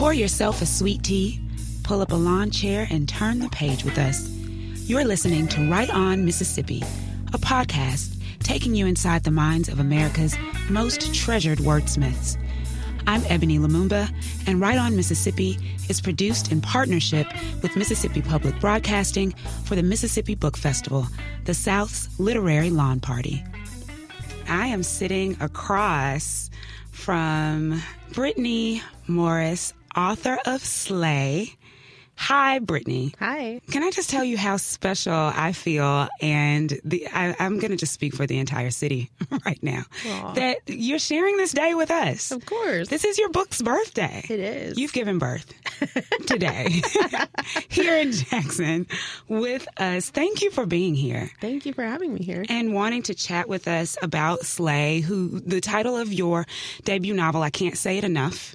Pour yourself a sweet tea, pull up a lawn chair, and turn the page with us. You're listening to Write On Mississippi, a podcast taking you inside the minds of America's most treasured wordsmiths. I'm Ebony Lumumba, and Write On Mississippi is produced in partnership with Mississippi Public Broadcasting for the Mississippi Book Festival, the South's literary lawn party. I am sitting across from Brittney Morris, author of Slay. Hi, Brittney. Hi. Can I just tell you how special I feel? And the, I, am going to just speak for the entire city right now Aw. that you're sharing this day with us. Of course. This is your book's birthday. It is. You've given birth today here in Jackson with us. Thank you for being here Thank you for having me here. and wanting to chat with us about Slay, who the title of your debut novel, I can't say it enough.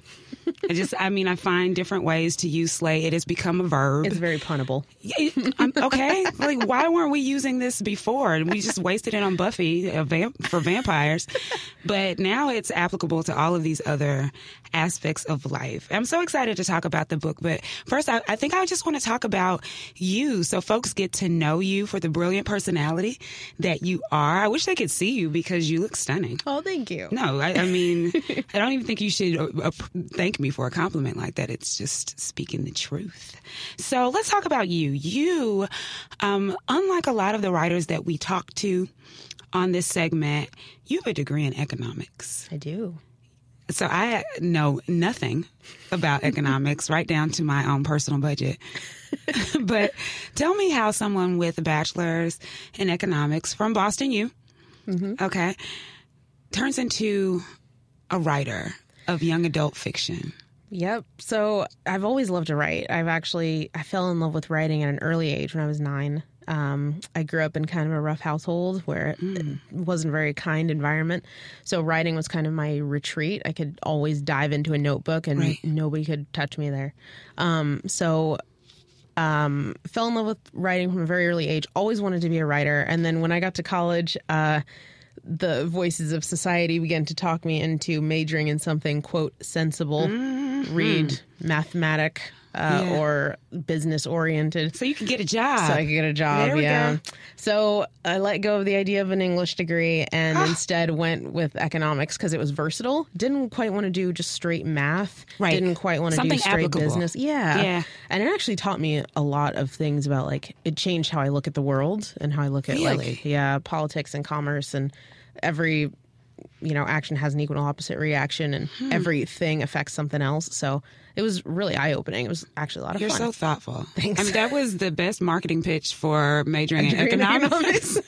I just, I mean, I find different ways to use slay. It has become a verb. It's very punnable. It- okay, like why weren't we using this before? And we just wasted it on Buffy a vamp- for vampires, but now it's applicable to all of these other aspects of life. I'm so excited to talk about the book, but first, I, I think I just want to talk about you, so folks get to know you for the brilliant personality that you are. I wish they could see you because you look stunning. Oh, thank you. No, I, I mean, I don't even think you should uh, uh, thank me for a compliment like that. It's just speaking the truth. So let's talk about you. You, um, unlike a lot of the writers that we talk to on this segment, you have a degree in economics. I do. So I know nothing about economics, right down to my own personal budget. but tell me how someone with a bachelor's in economics from Boston U, okay, turns into a writer of young adult fiction. Yep. So I've always loved to write. I've actually I fell in love with writing at an early age when I was nine. Um, I grew up in kind of a rough household where it wasn't a very kind environment. So writing was kind of my retreat. I could always dive into a notebook and Right. nobody could touch me there. Um, so um, fell in love with writing from a very early age. Always wanted to be a writer. And then when I got to college, uh, the voices of society began to talk me into majoring in something quote sensible, read mathematic uh, Yeah. or business oriented. So you could get a job. So I could get a job. Yeah. go. So I let go of the idea of an English degree and Ah. instead went with economics because it was versatile. Didn't quite want to do just straight math. Right. Didn't quite want to do straight applicable. business. Yeah. Yeah. And it actually taught me a lot of things about like it changed how I look at the world and how I look at Really? like yeah politics and commerce and every you know action has an equal and opposite reaction and Hmm. everything affects something else. So it was really eye opening. It was actually a lot of fun. You're fun. so thoughtful. Thanks. I mean, that was the best marketing pitch for majoring in in economics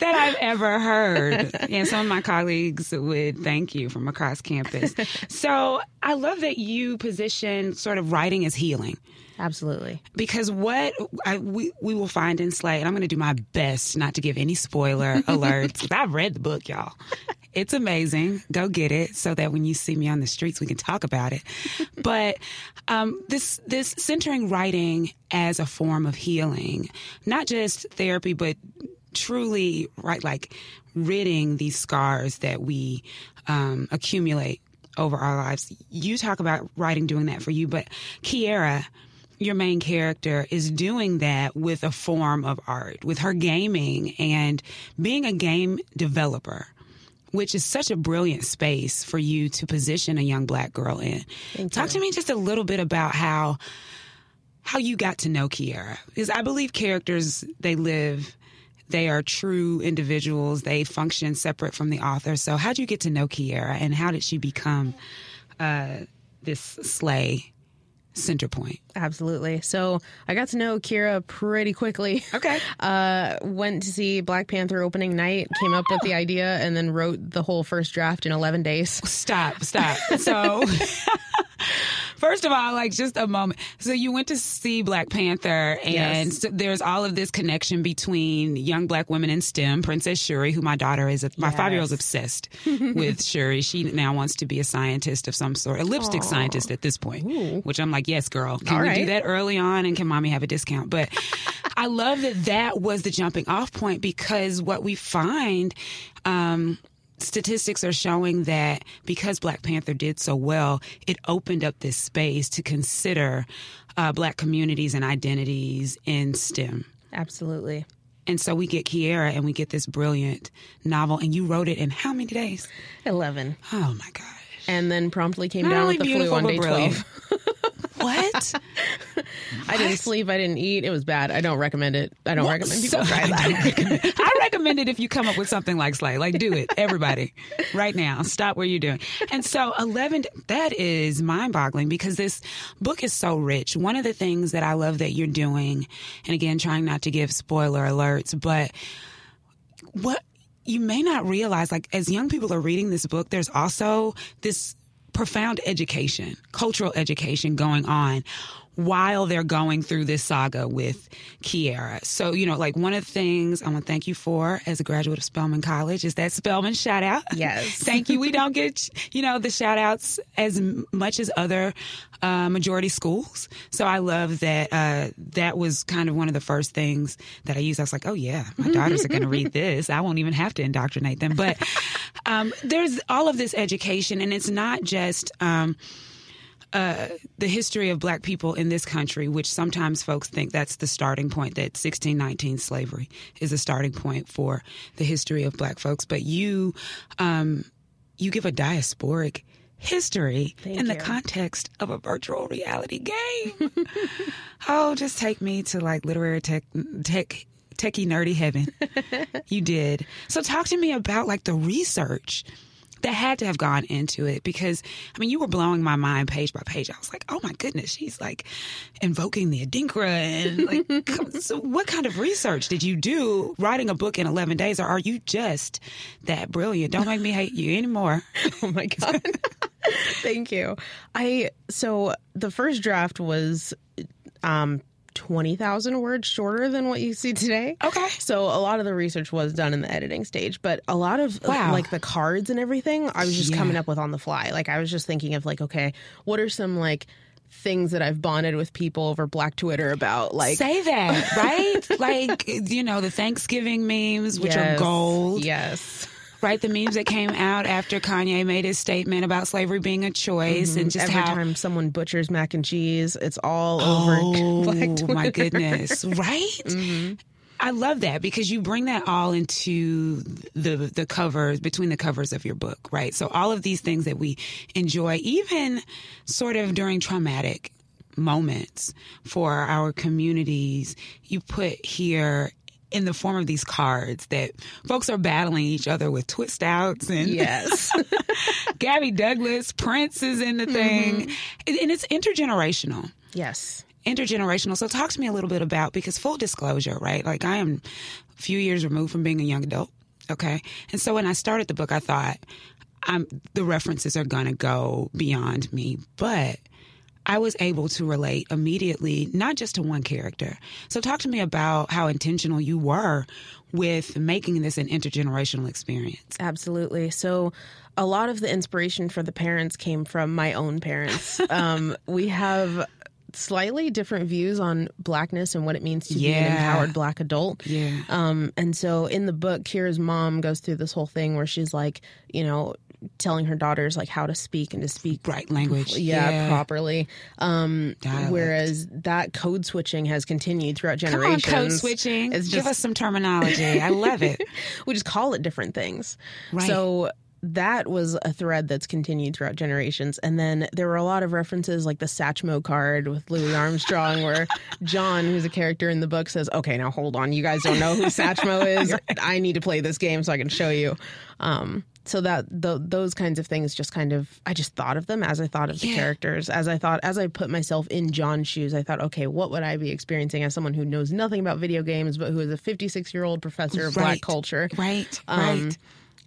that I've ever heard. And some of my colleagues would thank you from across campus. So I love that you position sort of writing as healing. Absolutely. Because what I, we, we will find in Slay, and I'm going to do my best not to give any spoiler alerts. 'cause I've read the book, y'all. It's amazing. Go get it so that when you see me on the streets, we can talk about it. But um, this this centering writing as a form of healing, not just therapy, but truly right like ridding these scars that we um, accumulate over our lives. You talk about writing doing that for you, but Kiera, your main character, is doing that with a form of art, with her gaming and being a game developer. Which is such a brilliant space for you to position a young black girl in. Talk to me just a little bit about how how you got to know Kiera. Because I believe characters they live they are true individuals. They function separate from the author. So how'd you get to know Kiera and how did she become uh, this slay center point? Absolutely. So I got to know Kiera pretty quickly. Okay. Uh, went to see Black Panther opening night, came up with the idea, and then wrote the whole first draft in 11 days. Stop, stop. So, first of all, like just a moment. So, you went to see Black Panther, and Yes. so there's all of this connection between young black women in STEM. Princess Shuri, who my daughter is, my Yes. five year old's obsessed with Shuri. She now wants to be a scientist of some sort, a lipstick scientist at this point, which I'm like, yes, girl. Can All we do that early on? And can mommy have a discount? But I love that that was the jumping off point because what we find, um, statistics are showing that because Black Panther did so well, it opened up this space to consider uh, Black communities and identities in STEM. Absolutely. And so we get Kiera and we get this brilliant novel, and you wrote it in how many days? 11. Oh my gosh. And then promptly came Not down with the flu on day brilliant. 12. What? I didn't sleep. I didn't eat. It was bad. I don't recommend it. I don't recommend people So- try I that. don't recommend- I recommend it if you come up with something like Slay. Like, do it, everybody, right now. Stop what you're doing. And so, 11, that is mind boggling because this book is so rich. One of the things that I love that you're doing, and again, trying not to give spoiler alerts, but what you may not realize, like as young people are reading this book, there's also this profound education, cultural education going on while they're going through this saga with Kiera. So, you know, like one of the things I want to thank you for as a graduate of Spelman College is that Spelman shout out. Yes. thank you. We don't get, you know, the shout outs as much as other uh, majority schools. So I love that uh, that was kind of one of the first things that I used. I was like, oh, yeah, my daughters are going to read this. I won't even have to indoctrinate them. But um, there's all of this education, and it's not just. Um, uh, the history of black people in this country, which sometimes folks think that's the starting point, that 1619 slavery is a starting point for the history of black folks. But you, um, you give a diasporic history Thank in the context of a virtual reality game. oh, just take me to like literary tech, tech, techie nerdy heaven. you did. So talk to me about like the research that had to have gone into it because I mean you were blowing my mind page by page. I was like, oh my goodness, she's like invoking the Adinkra and like. so what kind of research did you do writing a book in eleven days, or are you just that brilliant? Don't make me hate you anymore. Oh my god. Thank you. I so the first draft was um 20,000 words shorter than what you see today. Okay. So a lot of the research was done in the editing stage, but a lot of Wow. like the cards and everything, I was just Yeah. coming up with on the fly. Like I was just thinking of like, okay, what are some like things that I've bonded with people over Black Twitter about? Like Say that, right? like you know the Thanksgiving memes, which are gold. Yes. Right? The memes that came out after Kanye made his statement about slavery being a choice and mm-hmm. just how Every how. time someone butchers mac and cheese, it's all over oh, Black Oh my goodness! Right? Mm-hmm. I love that because you bring that all into the the covers between the covers of your book, right? So all of these things that we enjoy, even sort of during traumatic moments for our communities, you put here in the form of these cards that folks are battling each other with twist outs and Yes. Gabby Douglas, Prince is in the thing, mm-hmm. and and it's intergenerational yes. intergenerational. So talk to me a little bit about because full disclosure, right? Like I am a few years removed from being a young adult. Okay. And so when I started the book, I thought I'm the references are gonna go beyond me. But I was able to relate immediately, not just to one character. So talk to me about how intentional you were with making this an intergenerational experience. Absolutely. So, a lot of the inspiration for the parents came from my own parents. um, we have slightly different views on blackness and what it means to be an empowered black adult. Yeah. Um, and so in the book, Kiera's mom goes through this whole thing where she's like, you know, telling her daughters like how to speak and to speak Right language. yeah, properly. Um, whereas that code switching has continued throughout Come on, generations. code switching. It's Give us some terminology. I love it. we just call it different things. Right. So that was a thread that's continued throughout generations. And then there were a lot of references like the Satchmo card with Louis Armstrong, where John, who's a character in the book, says, Okay, now hold on. You guys don't know who Satchmo is. I need to play this game so I can show you. Um, so that th- those kinds of things just kind of I just thought of them as I thought of the characters as I thought as I put myself in John's shoes I thought okay what would I be experiencing as someone who knows nothing about video games but who is a 56 year old professor of black culture Right. um, right.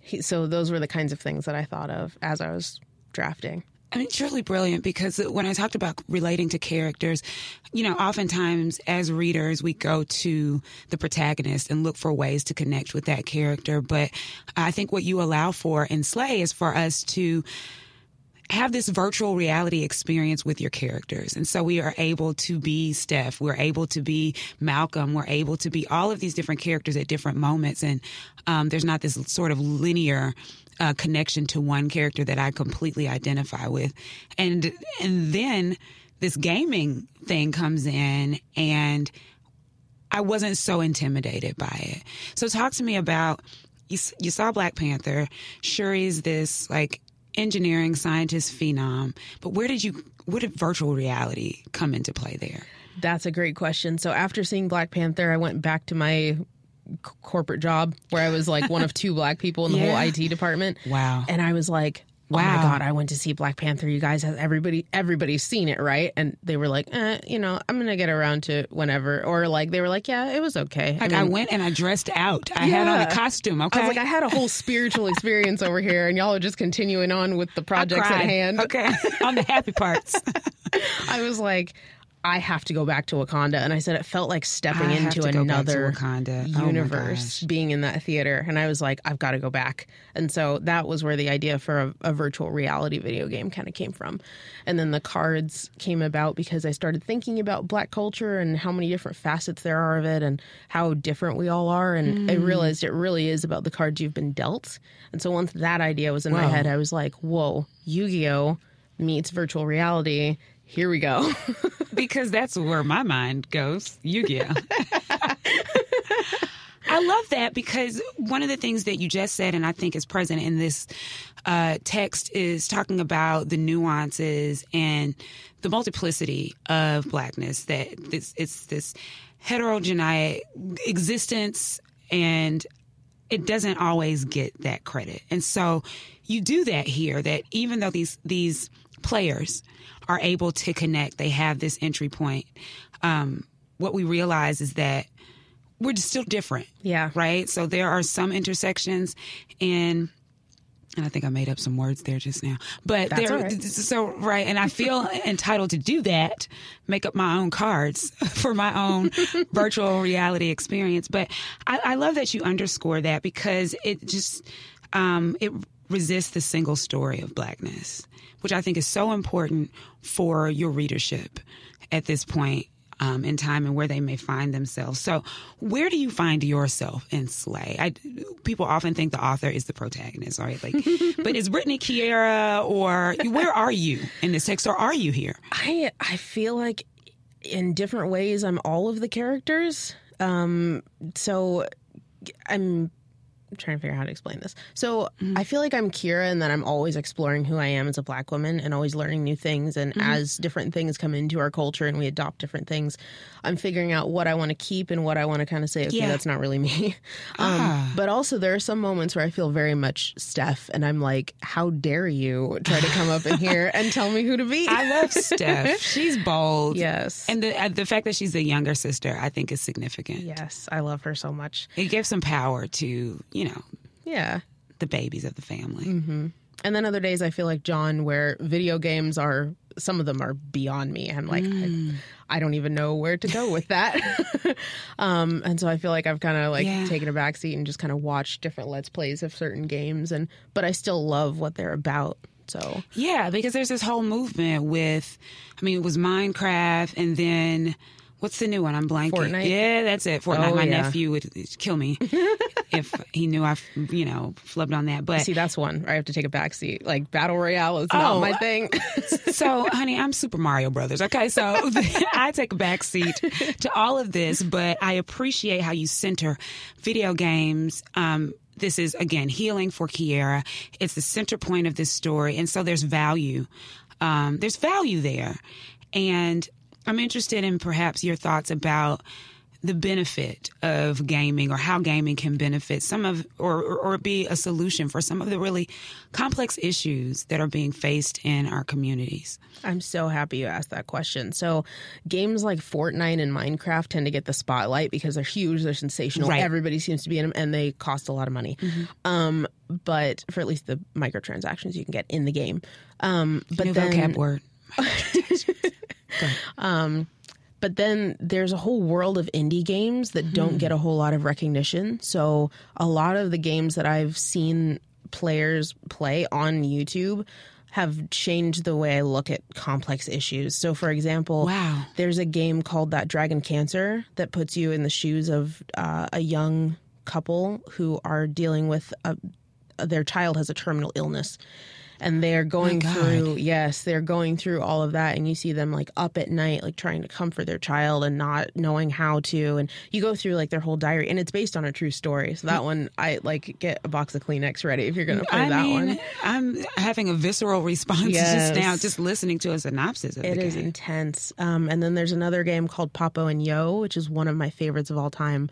he, so those were the kinds of things that I thought of as I was drafting. I mean, truly brilliant because when I talked about relating to characters, you know, oftentimes as readers, we go to the protagonist and look for ways to connect with that character. But I think what you allow for in Slay is for us to have this virtual reality experience with your characters. And so we are able to be Steph, we're able to be Malcolm, we're able to be all of these different characters at different moments. And um, there's not this sort of linear uh, connection to one character that I completely identify with, and and then this gaming thing comes in and I wasn't so intimidated by it. So talk to me about you, you saw Black Panther. Shuri's this like engineering scientist phenom, but where did you where did virtual reality come into play there? That's a great question. So after seeing Black Panther, I went back to my c- corporate job where I was like one of two black people in the Yeah. whole IT department. Wow. And I was like, Oh Wow. my god! I went to see Black Panther. You guys, have everybody, everybody's seen it, right? And they were like, eh, you know, I'm gonna get around to it whenever, or like they were like, yeah, it was okay. Like I, mean, went and I dressed out. I had on a costume. Okay. I was like, I had a whole spiritual experience over here, and y'all are just continuing on with the projects at hand. Okay. on the happy parts. I was like, I have to go back to Wakanda, and I said it felt like stepping I into to go back to another Wakanda. Oh universe, gosh. being in that theater, and I was like, I've got to go back, and so that was where the idea for a, a virtual reality video game kind of came from, and then the cards came about because I started thinking about Black culture and how many different facets there are of it, and how different we all are, and I Mm. realized it really is about the cards you've been dealt, and so once that idea was in my head, I was like, whoa, Yu-Gi-Oh meets virtual reality. Here we go. because that's where my mind goes. Yu-Gi-Oh. I love that because one of the things that you just said, and I think is present in this uh, text, is talking about the nuances and the multiplicity of blackness. That this, it's this heterogeneous existence, and it doesn't always get that credit. And so you do that here. That even though these these players are able to connect, they have this entry point. Um, what we realize is that we're just still different. Yeah. Right. So there are some intersections in. And I think I made up some words there just now, but That's there. right. So right, and I feel entitled to do that, make up my own cards for my own virtual reality experience. But I, I love that you underscore that because it just um, it resists the single story of blackness, which I think is so important for your readership at this point um, in time and where they may find themselves. So, where do you find yourself in Slay? I, people often think the author is the protagonist, right? Like, but is Brittney Kiera or where are you in this text, or are you here? I I feel like in different ways I'm all of the characters. Um so I'm I'm trying to figure out how to explain this. So I feel like I'm Kiera and that I'm always exploring who I am as a black woman and always learning new things and as different things come into our culture and we adopt different things, I'm figuring out what I want to keep and what I want to kind of say, okay, Yeah. that's not really me. Um, Ah. but also there are some moments where I feel very much Steph and I'm like, how dare you try to come up in here and tell me who to be? I love Steph. She's bold. Yes. And the uh, the fact that she's the younger sister, I think, is significant. Yes, I love her so much. It gives some power to you know Yeah. the babies of the family. And then other days I feel like John, where video games are, some of them are beyond me. I'm like, I, I don't even know where to go with that. um, and so I feel like I've kind of like Yeah. taken a back seat and just kind of watched different Let's Plays of certain games. And, but I still love what they're about. So Yeah, because there's this whole movement with, I mean, it was Minecraft, and then what's the new one? I'm blanking. Fortnite? Yeah, that's it. Fortnite. Oh, My yeah. nephew would kill me if he knew I, you know, flubbed on that. But see, that's one where I have to take a back seat. Like Battle Royale is Oh, not my thing. so, honey, I'm Super Mario Brothers. Okay, so I take a back seat to all of this, but I appreciate how you center video games. Um, this is again healing for Kiera. It's the center point of this story, and so there's value. Um, there's value there, and I'm interested in perhaps your thoughts about the benefit of gaming or how gaming can benefit some of or, or, be a solution for some of the really complex issues that are being faced in our communities. I'm so happy you asked that question. So, games like Fortnite and Minecraft tend to get the spotlight because they're huge, they're sensational. Right. Everybody seems to be in them, and they cost a lot of money. Um, but for at least the microtransactions you can get in the game. Um, but New then, vocab word. but then there's a whole world of indie games that don't get a whole lot of recognition. So a lot of the games that I've seen players play on YouTube have changed the way I look at complex issues. So for example, Wow. there's a game called That Dragon Cancer that puts you in the shoes of uh, a young couple who are dealing with a their child has a terminal illness and they're going God. through yes they're going through all of that and you see them like up at night like trying to comfort their child and not knowing how to and you go through like their whole diary and it's based on a true story so that one i like get a box of kleenex ready if you're gonna play I that mean, one I'm having a visceral response Yes. just now, just listening to a synopsis of It is intense. Um, and then there's another game called Papo and Yo, which is one of my favorites of all time.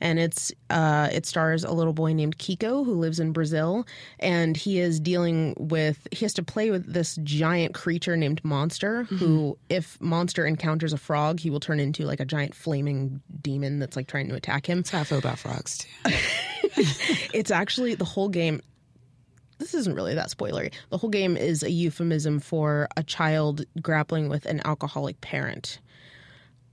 And it's uh, it stars a little boy named Kiko who lives in Brazil, and he is dealing with he has to play with this giant creature named Monster. Who, if Monster encounters a frog, he will turn into like a giant flaming demon that's like trying to attack him. That's how I feel about frogs too. It's actually the whole game. This isn't really that spoilery. The whole game is a euphemism for a child grappling with an alcoholic parent.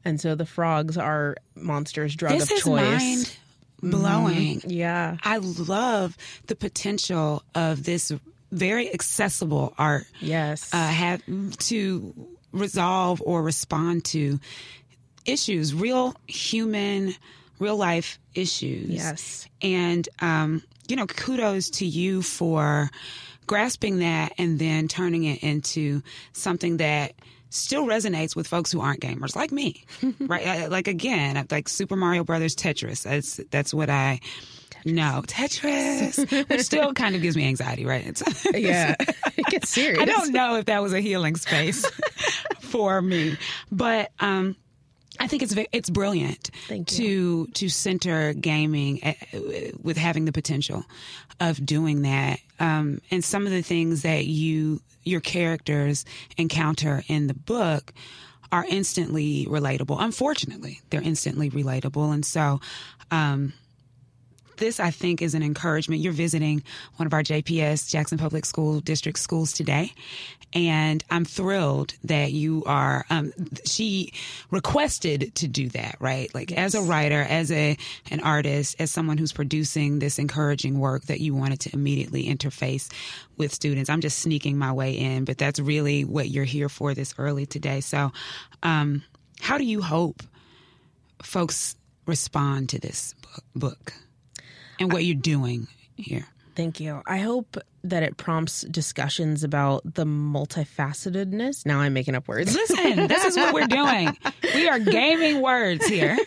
And so the frogs are monsters' drug this of is choice. mind blowing. Yeah. I love the potential of this very accessible art Yes. uh, have to resolve or respond to issues, real human, real life issues. Yes. And, um, you know, kudos to you for grasping that and then turning it into something that still resonates with folks who aren't gamers like me. right? Like again, like Super Mario Brothers Tetris. That's, that's what I know. Tetris, which still kind of gives me anxiety, right? It's, yeah. it gets serious. I don't know if that was a healing space for me, but um, I think it's it's brilliant to to center gaming uh, with having the potential of doing that. Um, and some of the things that you your characters encounter in the book are instantly relatable. Unfortunately, they're instantly relatable, and so. Um, this, I think, is an encouragement. You're visiting one of our JPS, Jackson Public School District schools today. And I'm thrilled that you are, um, she requested to do that, right? Like as a writer, as a, an artist, as someone who's producing this encouraging work that you wanted to immediately interface with students. I'm just sneaking my way in, but that's really what you're here for this early today. So, um, how do you hope folks respond to this book? Book? and what you're doing here. Thank you. I hope that it prompts discussions about the multifacetedness. Now I'm making up words. Listen, this is what we're doing. We are gaming words here.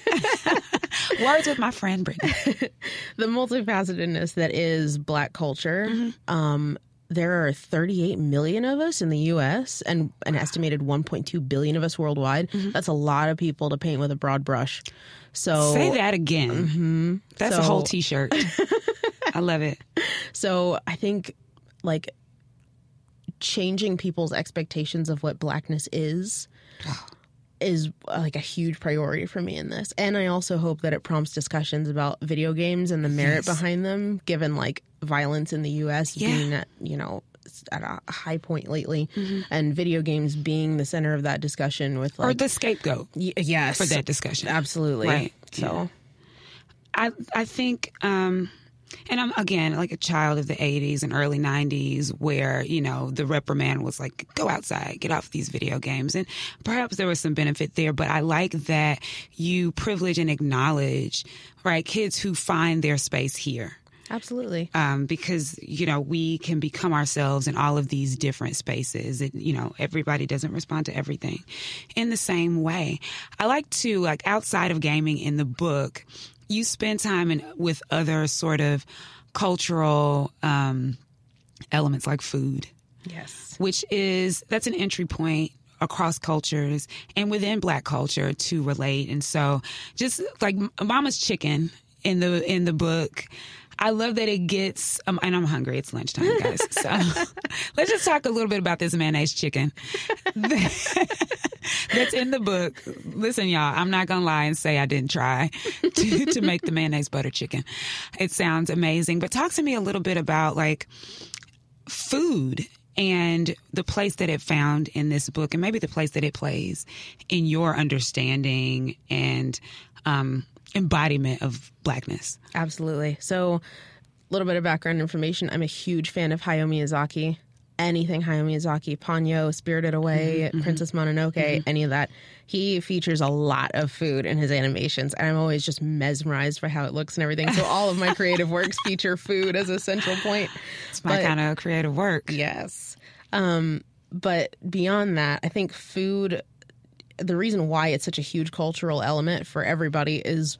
words with my friend Brittney. the multifacetedness that is black culture. Mm-hmm. Um, there are 38 million of us in the US and an estimated 1.2 billion of us worldwide. Mm-hmm. That's a lot of people to paint with a broad brush. So Say that again. That's a whole T-shirt. I love it. So I think like changing people's expectations of what blackness is is uh, like a huge priority for me in this. And I also hope that it prompts discussions about video games and the merit Yes. behind them given like violence in the US Yeah. being at, you know, at a high point lately and video games being the center of that discussion with like, Or the scapegoat y- yes for that discussion. absolutely Right. so I I think um and I'm again like a child of the 80s and early 90s where, you know, the reprimand was like go outside, get off these video games and perhaps there was some benefit there, but I like that you privilege and acknowledge right kids who find their space here. Absolutely um, because you know we can become ourselves in all of these different spaces. And, you know, everybody doesn't respond to everything in the same way. I like to like outside of gaming in the book, you spend time in, with other sort of cultural um, elements like food yes which is that's an entry point across cultures and within black culture to relate and so just like mama's chicken in the in the book I love that it gets, um, and I'm hungry. It's lunchtime, guys. So let's just talk a little bit about this mayonnaise chicken that's in the book. Listen, y'all, I'm not gonna lie and say I didn't try to, to make the mayonnaise butter chicken. It sounds amazing, but talk to me a little bit about like food and the place that it found in this book and maybe the place that it plays in your understanding and um, embodiment of blackness. Absolutely. So, a little bit of background information. I'm a huge fan of Hayao Miyazaki. anything Hayao Miyazaki, Ponyo, Spirited Away, mm-hmm, mm-hmm, Princess Mononoke, mm-hmm. any of that. He features a lot of food in his animations, and I'm always just mesmerized by how it looks and everything. So all of my creative works feature food as a central point. It's my But- kind of creative work. Yes. Um, but beyond that, I think food, the reason why it's such a huge cultural element for everybody is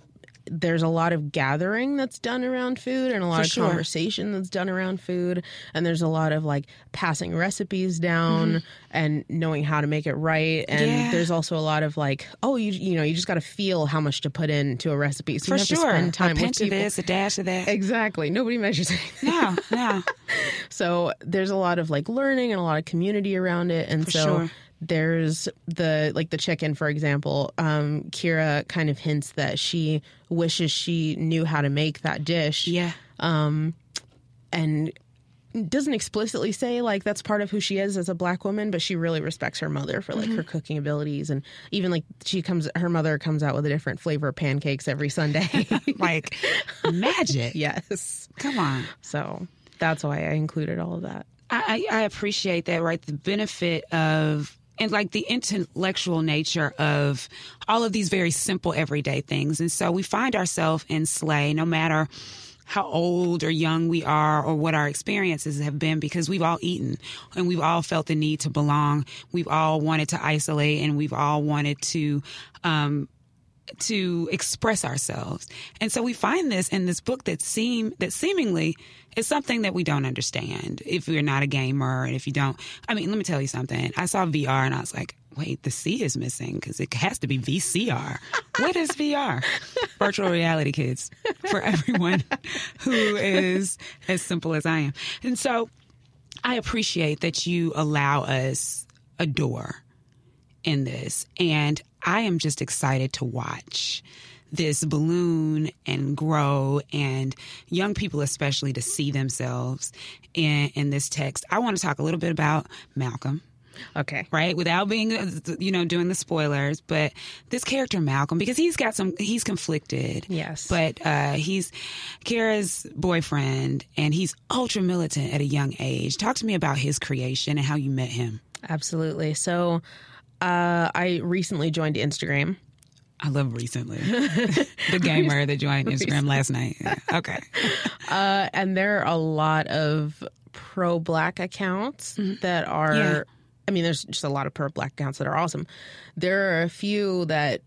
there's a lot of gathering that's done around food and a lot For of sure. conversation that's done around food. And there's a lot of like passing recipes down and knowing how to make it right. And Mm-hmm. Yeah. there's also a lot of like, oh, you you know, you just got to feel how much to put into a recipe. So For you have sure. to spend time a with pinch of this, a dash of that. Exactly. Nobody measures anything. No, no. So there's a lot of like learning and a lot of community around it, and For so sure. There's the like the chicken, for example. Um, Kiera kind of hints that she wishes she knew how to make that dish, Yeah. Um and doesn't explicitly say like that's part of who she is as a black woman, but she really respects her mother for like her cooking abilities, and even like she comes, her mother comes out with a different flavor of pancakes every Sunday. Like magic. yes, Come on. so that's why I included all of that. I I appreciate that, right? The benefit of and like the intellectual nature of all of these very simple everyday things. And so we find ourselves in Slay no matter how old or young we are or what our experiences have been because we've all eaten and we've all felt the need to belong. We've all wanted to isolate and we've all wanted to um to express ourselves. And so we find this in this book that seem that seemingly is something that we don't understand if you're not a gamer and if you don't I mean, let me tell you something. I saw VR and I was like, wait, the C is missing because it has to be VCR. what is VR? Virtual reality kids for everyone who is as simple as I am. And so I appreciate that you allow us a door in this. And I am just excited to watch this balloon and grow and young people especially to see themselves in, in this text. I want to talk a little bit about Malcolm Okay. right? Without being, you know, doing the spoilers, but this character Malcolm, because he's got some, he's conflicted. Yes. But uh, he's Kara's boyfriend, and he's ultra militant at a young age. Talk to me about his creation and how you met him. Absolutely. So uh, I recently joined Instagram. I love recently the gamer that joined Instagram last night. Yeah. Okay, Uh, and there are a lot of pro black accounts that are, Mm-hmm. Yeah. I mean, there's just a lot of pro black accounts that are awesome. There are a few that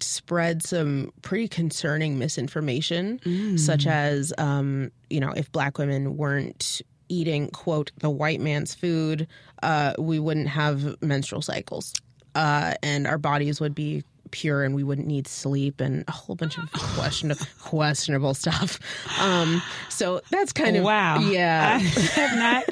spread some pretty concerning misinformation, Mm. such as, um, you know, if black women weren't eating, quote, the white man's food, uh, we wouldn't have menstrual cycles. Uh, and our bodies would be pure and we wouldn't need sleep and a whole bunch of questionable questionable stuff. Um, so that's kind of wow, I Yeah. have not.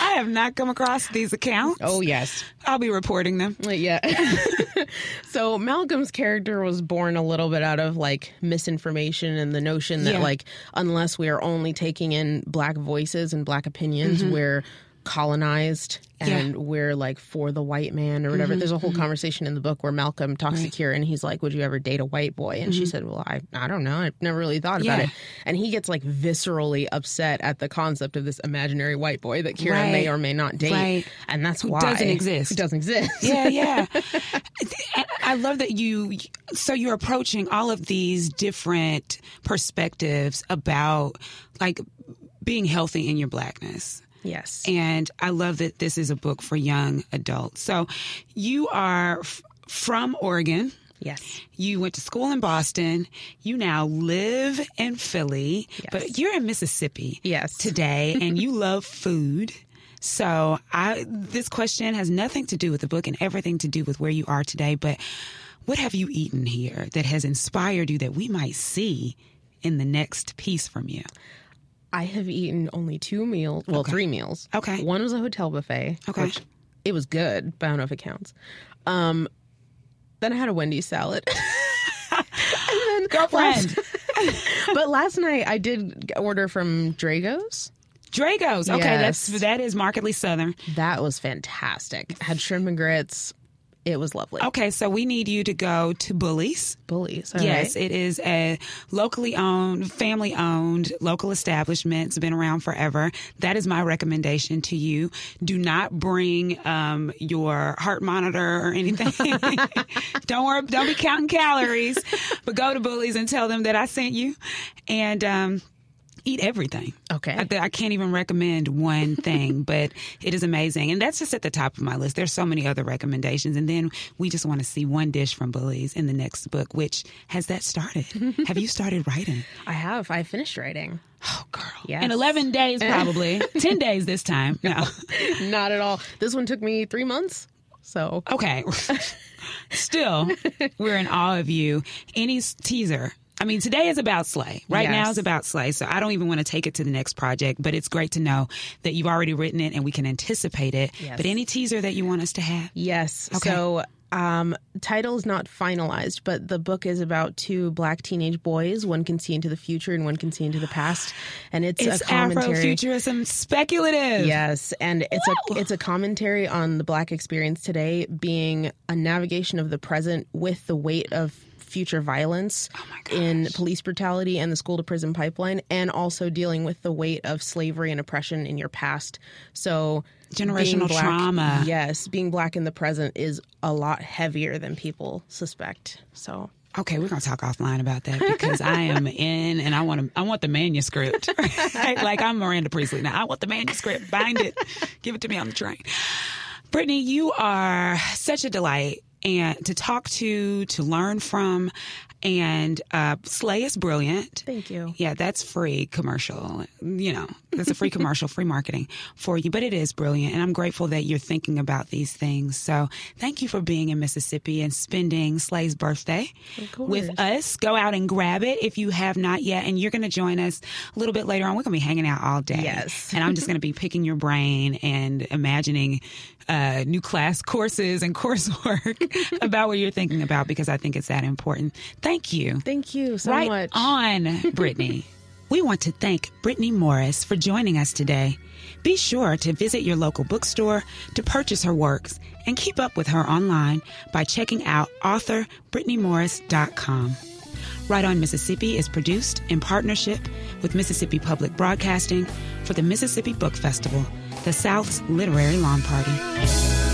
I have not come across these accounts. oh yes. I'll be reporting them. Yeah. so Malcolm's character was born a little bit out of like misinformation and the notion that Yeah. like unless we are only taking in black voices and black opinions, mm-hmm. we're colonized and we're like for the white man or whatever. Mm-hmm, There's a whole mm-hmm. conversation in the book where Malcolm talks to Kiera and he's like, "Would you ever date a white boy?" And she mm-hmm. said, "Well, I I don't know. I've never really thought about it." And he gets like viscerally upset at the concept of this imaginary white boy that Kiera may or may not date. Right. And that's why it doesn't exist. It doesn't exist. yeah, yeah. I love that you. So you're approaching all of these different perspectives about like being healthy in your blackness. Yes. And I love that this is a book for young adults. So you are f- from Oregon. Yes. You went to school in Boston. You now live in Philly, but you're in Mississippi Yes. today and you love food. So I this question has nothing to do with the book and everything to do with where you are today, but what have you eaten here that has inspired you that we might see in the next piece from you? I have eaten only two meals. Well, three meals. Okay. One was a hotel buffet. Okay. Which it was good, but I don't know if it counts. Um, then I had a Wendy's salad. Girlfriend. but last night I did order from Drago's. Dragos. Okay, Yes. that's that is markedly southern. That was fantastic. Had shrimp and grits. It was lovely. Okay, so we need you to go to Bully's. Bully's. yes, right. it is a locally owned, family owned local establishment. It's been around forever. That is my recommendation to you. Do not bring um, your heart monitor or anything. don't worry, don't be counting calories, but go to Bully's and tell them that I sent you. And um, eat everything. Okay. I, I can't even recommend one thing, but it is amazing. And that's just at the top of my list. There's so many other recommendations. And then we just want to see one dish from Bully's in the next book, which has that started? Have you started writing? I have. I finished writing. Oh, girl. Yes. In 11 days, probably. 10 days this time. No. Not at all. This one took me three months. So Okay. Still, we're in awe of you. Any teaser? I mean, today is about Slay. Right now is about Slay. So I don't even want to take it to the next project, but it's great to know that you've already written it and we can anticipate it. Yes. But any teaser that you want us to have? Yes. Okay. So, um, title is not finalized, but the book is about two black teenage boys. One can see into the future and one can see into the past, and it's, It's a commentary. Afrofuturism speculative. Yes, and it's a it's a commentary on the black experience today, being a navigation of the present with the weight of future violence Oh in police brutality and the school to prison pipeline, and also dealing with the weight of slavery and oppression in your past. So Generational black- trauma. Yes, being black in the present is a lot heavier than people suspect. So Okay, we're gonna talk offline about that because I am in and I want to. I want the manuscript. Right? Like I'm Miranda Priestley now. I want the manuscript. Bind it. Give it to me on the train. Brittney, you are such a delight and to talk to, to learn from, and uh, Slay is brilliant. thank you. Yeah, that's free commercial. You know, that's a free commercial, free marketing for you, but it is brilliant. And I'm grateful that you're thinking about these things. So thank you for being in Mississippi and spending Slay's birthday with us. Go out and grab it if you have not yet. And you're going to join us a little bit later on. We're going to be hanging out all day. Yes. And I'm just going to be picking your brain and imagining uh, new class courses and coursework about what you're thinking about because I think it's that important. Thank you Thank you so right much. on, Brittney. we want to thank Brittney Morris for joining us today. Be sure to visit your local bookstore to purchase her works and keep up with her online by checking out authorbrittney.morris.com. Write on Mississippi is produced in partnership with Mississippi Public Broadcasting for the Mississippi Book Festival, the South's literary lawn party.